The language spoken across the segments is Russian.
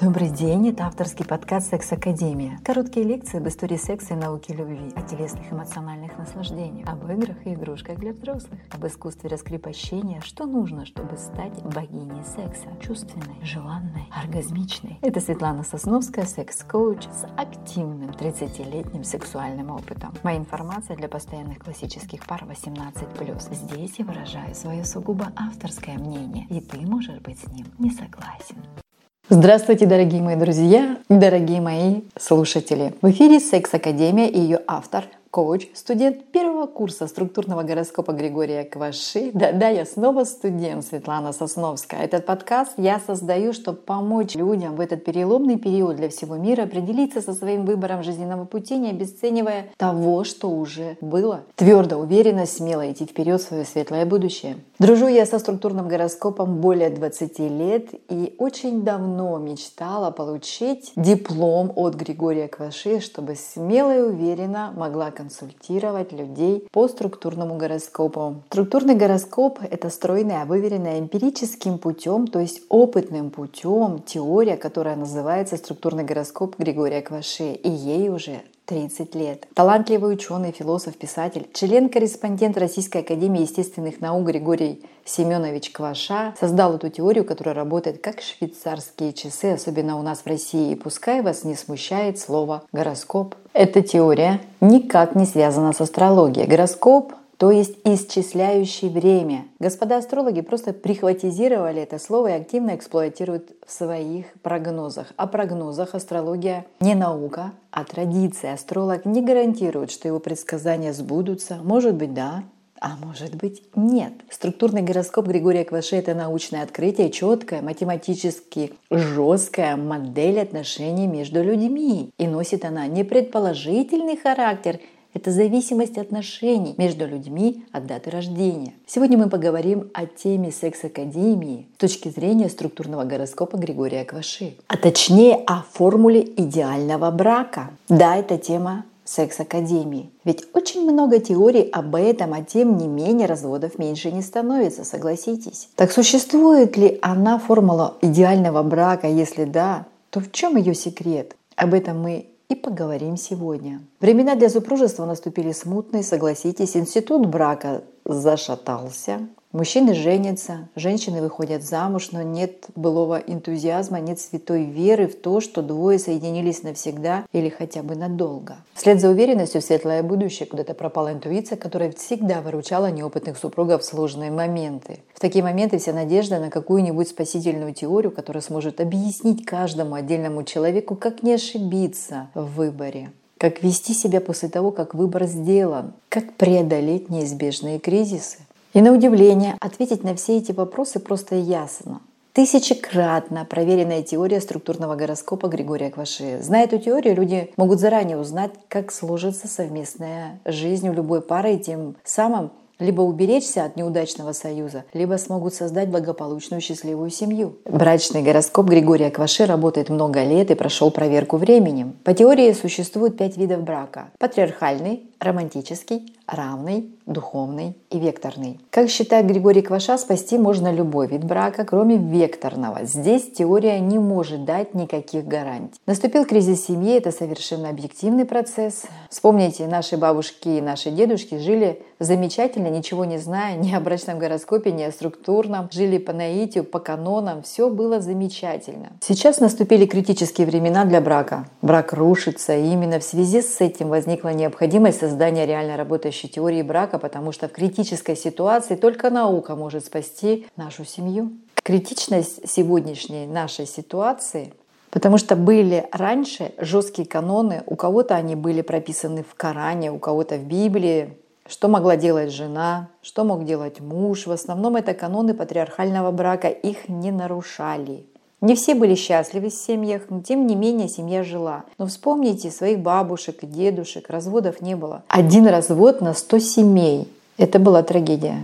Добрый день, это авторский подкаст «Секс Академия». Короткие лекции об истории секса и науки любви, о телесных эмоциональных наслаждениях, об играх и игрушках для взрослых, об искусстве раскрепощения, что нужно, чтобы стать богиней секса, чувственной, желанной, оргазмичной. Это Светлана Сосновская, секс-коуч с активным 30-летним сексуальным опытом. Моя информация для постоянных классических пар 18+. Здесь я выражаю свое сугубо авторское мнение, и ты можешь быть с ним не согласен. Здравствуйте, дорогие мои друзья, дорогие мои слушатели. В эфире Секс Академия и ее автор коуч, студент первого курса структурного гороскопа Григория Кваши. Да-да, я снова студент Светлана Сосновская. Этот подкаст я создаю, чтобы помочь людям в этот переломный период для всего мира определиться со своим выбором жизненного пути, не обесценивая того, что уже было. Твердо, уверенно, смело идти вперед в свое светлое будущее. Дружу я со структурным гороскопом более 20 лет и очень давно мечтала получить диплом от Григория Кваши, чтобы смело и уверенно могла консультировать людей по структурному гороскопу. Структурный гороскоп – это стройная, выверенная эмпирическим путем, то есть опытным путем теория, которая называется структурный гороскоп Григория Кваши, и ей уже 30 лет. Талантливый ученый, философ, писатель, член-корреспондент Российской Академии естественных наук Григорий Семенович Кваша создал эту теорию, которая работает как швейцарские часы, особенно у нас в России. И пускай вас не смущает слово «гороскоп». Эта теория никак не связана с астрологией. Гороскоп то есть исчисляющий время. Господа астрологи просто прихватизировали это слово и активно эксплуатируют в своих прогнозах. О прогнозах астрология не наука, а традиция. Астролог не гарантирует, что его предсказания сбудутся. Может быть, да, а может быть нет. Структурный гороскоп Григория Кваше – это научное открытие, четкая, математически жесткая модель отношений между людьми. И носит она не предположительный характер – это зависимость отношений между людьми от даты рождения. Сегодня мы поговорим о теме секс-академии с точки зрения структурного гороскопа Григория Кваши. А точнее о формуле идеального брака. Да, это тема секс-академии. Ведь очень много теорий об этом, а тем не менее разводов меньше не становится, согласитесь. Так существует ли она формула идеального брака? Если да, то в чем ее секрет? Об этом мы и поговорим сегодня. Времена для супружества наступили смутные, согласитесь, институт брака зашатался, Мужчины женятся, женщины выходят замуж, но нет былого энтузиазма, нет святой веры в то, что двое соединились навсегда или хотя бы надолго. Вслед за уверенностью в светлое будущее куда-то пропала интуиция, которая всегда выручала неопытных супругов в сложные моменты. В такие моменты вся надежда на какую-нибудь спасительную теорию, которая сможет объяснить каждому отдельному человеку, как не ошибиться в выборе как вести себя после того, как выбор сделан, как преодолеть неизбежные кризисы. И на удивление, ответить на все эти вопросы просто ясно. Тысячекратно проверенная теория структурного гороскопа Григория Кваши. Зная эту теорию, люди могут заранее узнать, как сложится совместная жизнь у любой пары и тем самым либо уберечься от неудачного союза, либо смогут создать благополучную счастливую семью. Брачный гороскоп Григория Кваши работает много лет и прошел проверку временем. По теории существует пять видов брака. Патриархальный, романтический, равный, духовный и векторный. Как считает Григорий Кваша, спасти можно любой вид брака, кроме векторного. Здесь теория не может дать никаких гарантий. Наступил кризис семьи, это совершенно объективный процесс. Вспомните, наши бабушки и наши дедушки жили замечательно, ничего не зная ни о брачном гороскопе, ни о структурном, жили по наитию, по канонам, все было замечательно. Сейчас наступили критические времена для брака. Брак рушится, и именно в связи с этим возникла необходимость создания реально работающей теории брака, потому что в критической ситуации только наука может спасти нашу семью. Критичность сегодняшней нашей ситуации Потому что были раньше жесткие каноны, у кого-то они были прописаны в Коране, у кого-то в Библии, что могла делать жена, что мог делать муж. В основном это каноны патриархального брака, их не нарушали. Не все были счастливы в семьях, но тем не менее семья жила. Но вспомните своих бабушек и дедушек, разводов не было. Один развод на 100 семей. Это была трагедия.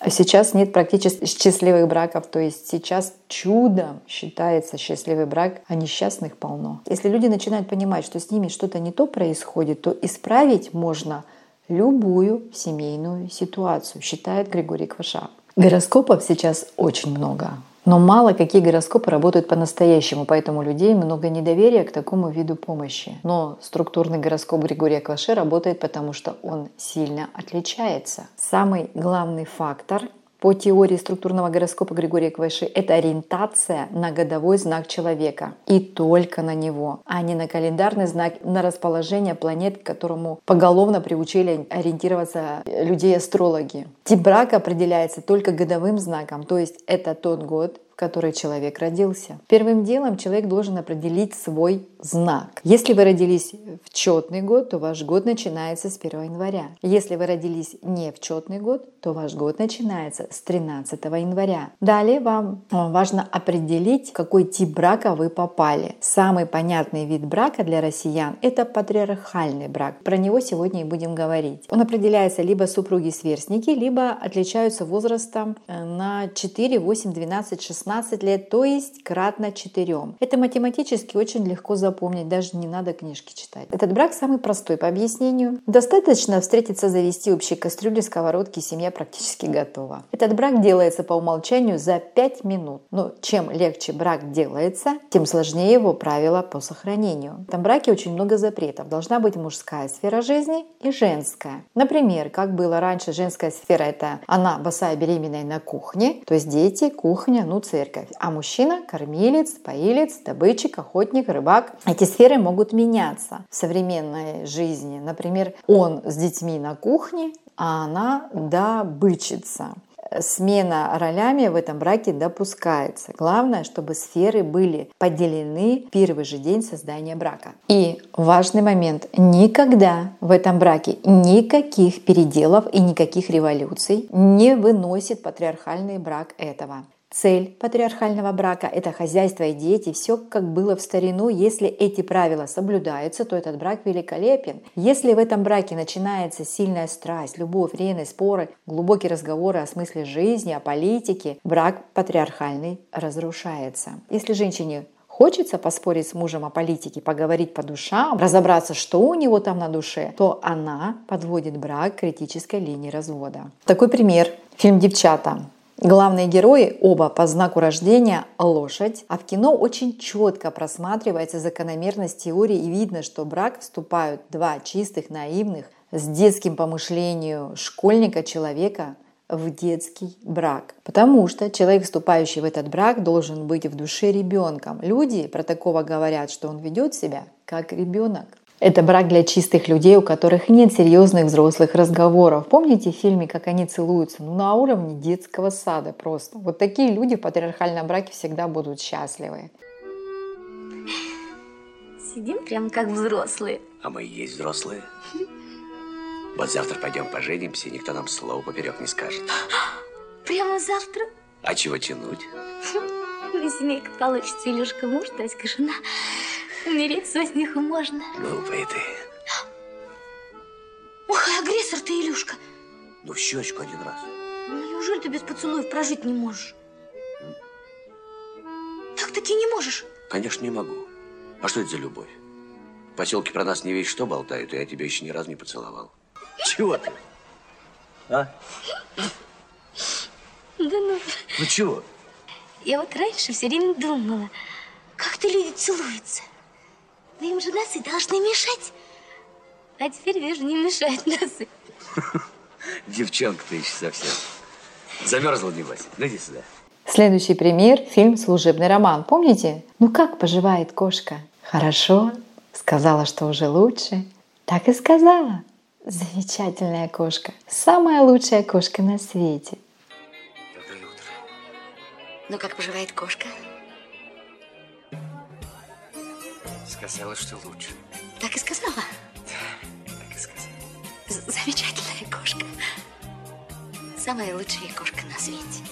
А сейчас нет практически счастливых браков, то есть сейчас чудом считается счастливый брак, а несчастных полно. Если люди начинают понимать, что с ними что-то не то происходит, то исправить можно любую семейную ситуацию, считает Григорий Кваша. Гороскопов сейчас очень много. Но мало какие гороскопы работают по-настоящему, поэтому у людей много недоверия к такому виду помощи. Но структурный гороскоп Григория Клаше работает, потому что он сильно отличается. Самый главный фактор по теории структурного гороскопа Григория Кваши это ориентация на годовой знак человека. И только на него, а не на календарный знак, на расположение планет, к которому поголовно приучили ориентироваться людей-астрологи. Тип брака определяется только годовым знаком, то есть это тот год, в который человек родился. Первым делом человек должен определить свой знак. Если вы родились в четный год, то ваш год начинается с 1 января. Если вы родились не в четный год, то ваш год начинается с 13 января. Далее вам важно определить, какой тип брака вы попали. Самый понятный вид брака для россиян – это патриархальный брак. Про него сегодня и будем говорить. Он определяется либо супруги-сверстники, либо отличаются возрастом э, на 4, 8, 12, 16 16 лет, то есть кратно 4. Это математически очень легко запомнить, даже не надо книжки читать. Этот брак самый простой по объяснению. Достаточно встретиться, завести общие кастрюли, сковородки, семья практически готова. Этот брак делается по умолчанию за 5 минут. Но чем легче брак делается, тем сложнее его правила по сохранению. В этом браке очень много запретов. Должна быть мужская сфера жизни и женская. Например, как было раньше, женская сфера – это она босая беременная на кухне, то есть дети, кухня, ну, цель церковь. А мужчина – кормилец, поилец, добытчик, охотник, рыбак. Эти сферы могут меняться в современной жизни. Например, он с детьми на кухне, а она добычица смена ролями в этом браке допускается. Главное, чтобы сферы были поделены в первый же день создания брака. И важный момент. Никогда в этом браке никаких переделов и никаких революций не выносит патриархальный брак этого. Цель патриархального брака – это хозяйство и дети, все как было в старину. Если эти правила соблюдаются, то этот брак великолепен. Если в этом браке начинается сильная страсть, любовь, ревность, споры, глубокие разговоры о смысле жизни, о политике, брак патриархальный разрушается. Если женщине хочется поспорить с мужем о политике, поговорить по душам, разобраться, что у него там на душе, то она подводит брак к критической линии развода. Такой пример. Фильм «Девчата». Главные герои оба по знаку рождения лошадь, а в кино очень четко просматривается закономерность теории и видно, что брак вступают два чистых, наивных, с детским помышлением школьника человека в детский брак. Потому что человек, вступающий в этот брак, должен быть в душе ребенком. Люди про такого говорят, что он ведет себя как ребенок. Это брак для чистых людей, у которых нет серьезных взрослых разговоров. Помните в фильме, как они целуются? Ну, на уровне детского сада просто. Вот такие люди в патриархальном браке всегда будут счастливы. Сидим прям как взрослые. А мы и есть взрослые. Вот завтра пойдем поженимся, и никто нам слова поперек не скажет. Прямо завтра? А чего тянуть? Ну, семейка получится, Илюшка муж, Таська жена. Умереть со смеху можно. Глупая ты. И агрессор ты, Илюшка. Ну, в щечку один раз. Ну, неужели ты без поцелуев прожить не можешь? Так таки не можешь. Конечно, не могу. А что это за любовь? В поселке про нас не весь что болтают, и я тебя еще ни разу не поцеловал. Чего ты? А? Да ну. Ну чего? Я вот раньше все время думала, как-то люди целуются. Но им же носы должны мешать. А теперь вижу, не мешают носы. Девчонка ты еще совсем. Замерзла, небось. Ну иди сюда. Следующий пример – фильм «Служебный роман». Помните? Ну как поживает кошка? Хорошо. Сказала, что уже лучше. Так и сказала. Замечательная кошка. Самая лучшая кошка на свете. Доброе утро. Ну как поживает кошка? Сказала, что лучше. Так и сказала. Так и сказала. З- Замечательная кошка. Самая лучшая кошка на свете.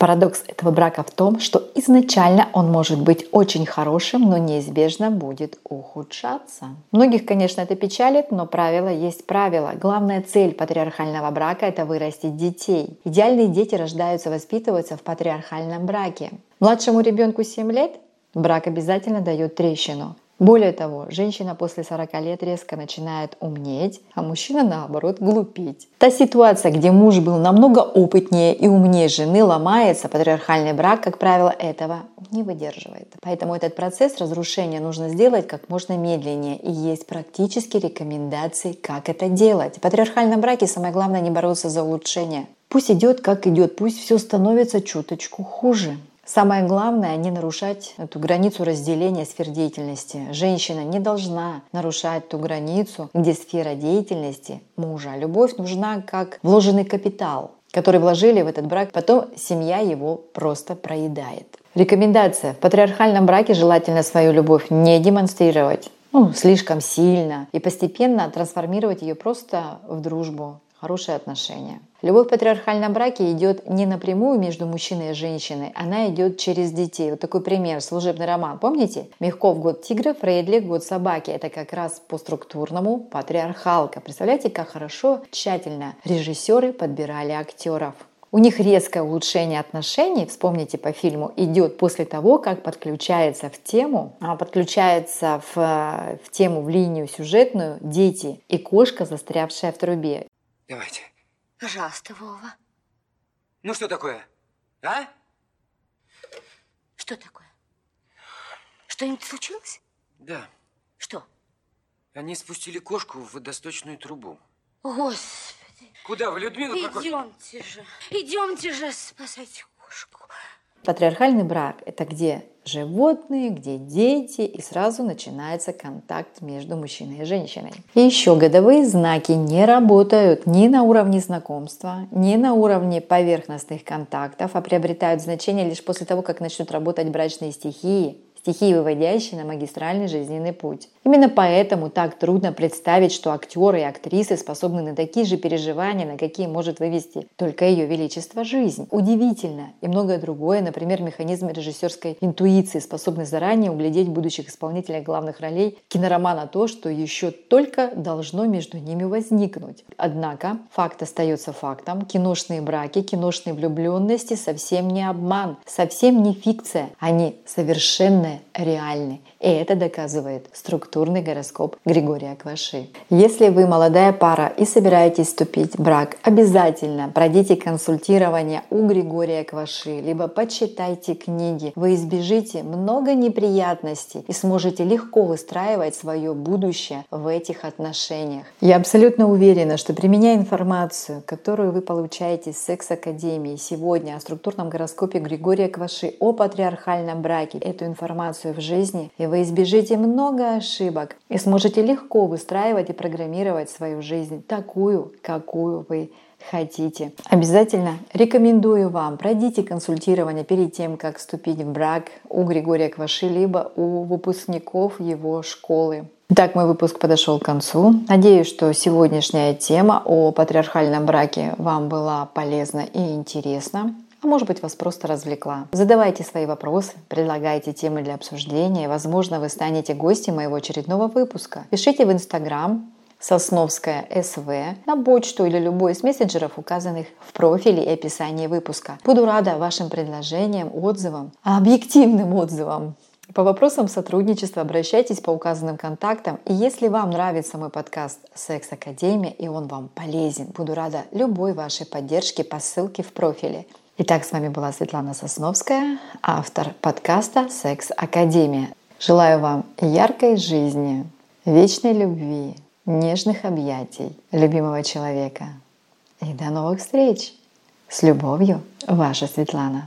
Парадокс этого брака в том, что изначально он может быть очень хорошим, но неизбежно будет ухудшаться. Многих, конечно, это печалит, но правило есть правило. Главная цель патриархального брака – это вырастить детей. Идеальные дети рождаются, воспитываются в патриархальном браке. Младшему ребенку 7 лет брак обязательно дает трещину. Более того, женщина после 40 лет резко начинает умнеть, а мужчина наоборот глупеть. Та ситуация, где муж был намного опытнее и умнее жены, ломается, патриархальный брак, как правило, этого не выдерживает. Поэтому этот процесс разрушения нужно сделать как можно медленнее. И есть практические рекомендации, как это делать. В патриархальном браке самое главное не бороться за улучшение. Пусть идет как идет, пусть все становится чуточку хуже. Самое главное – не нарушать эту границу разделения сфер деятельности. Женщина не должна нарушать ту границу, где сфера деятельности мужа. Любовь нужна как вложенный капитал, который вложили в этот брак, потом семья его просто проедает. Рекомендация. В патриархальном браке желательно свою любовь не демонстрировать ну, слишком сильно и постепенно трансформировать ее просто в дружбу, хорошие отношения. Любовь в патриархальном браке идет не напрямую между мужчиной и женщиной, она идет через детей. Вот такой пример, служебный роман. Помните? Мягков год тигра, Фрейдлих год собаки. Это как раз по структурному патриархалка. Представляете, как хорошо, тщательно режиссеры подбирали актеров. У них резкое улучшение отношений, вспомните по фильму, идет после того, как подключается в тему, а, подключается в, в тему, в линию сюжетную дети и кошка, застрявшая в трубе. Давайте. Пожалуйста, Вова. Ну что такое? А? Что такое? Что-нибудь случилось? Да. Что? Они спустили кошку в водосточную трубу. Господи. Куда вы, Людмила Идемте же. Идемте же спасать кошку. Патриархальный брак – это где животные, где дети, и сразу начинается контакт между мужчиной и женщиной. И еще годовые знаки не работают ни на уровне знакомства, ни на уровне поверхностных контактов, а приобретают значение лишь после того, как начнут работать брачные стихии, стихии, выводящие на магистральный жизненный путь. Именно поэтому так трудно представить, что актеры и актрисы способны на такие же переживания, на какие может вывести только ее величество жизнь. Удивительно. И многое другое, например, механизм режиссерской интуиции, способный заранее углядеть будущих исполнителей главных ролей киноромана то, что еще только должно между ними возникнуть. Однако факт остается фактом. Киношные браки, киношные влюбленности совсем не обман, совсем не фикция. Они совершенно реальны. И это доказывает структурный гороскоп Григория Кваши. Если вы молодая пара и собираетесь вступить в брак, обязательно пройдите консультирование у Григория Кваши, либо почитайте книги. Вы избежите много неприятностей и сможете легко выстраивать свое будущее в этих отношениях. Я абсолютно уверена, что применяя информацию, которую вы получаете из секс-академии сегодня о структурном гороскопе Григория Кваши, о патриархальном браке, эту информацию в жизни и вы избежите много ошибок и сможете легко выстраивать и программировать свою жизнь такую, какую вы хотите. Обязательно рекомендую вам, пройдите консультирование перед тем, как вступить в брак у Григория Кваши, либо у выпускников его школы. Итак, мой выпуск подошел к концу. Надеюсь, что сегодняшняя тема о патриархальном браке вам была полезна и интересна а может быть вас просто развлекла. Задавайте свои вопросы, предлагайте темы для обсуждения, возможно, вы станете гостем моего очередного выпуска. Пишите в Инстаграм, Сосновская СВ на почту или любой из мессенджеров, указанных в профиле и описании выпуска. Буду рада вашим предложениям, отзывам, объективным отзывам. По вопросам сотрудничества обращайтесь по указанным контактам. И если вам нравится мой подкаст «Секс Академия» и он вам полезен, буду рада любой вашей поддержке по ссылке в профиле. Итак, с вами была Светлана Сосновская, автор подкаста «Секс Академия». Желаю вам яркой жизни, вечной любви, нежных объятий любимого человека. И до новых встреч! С любовью, ваша Светлана.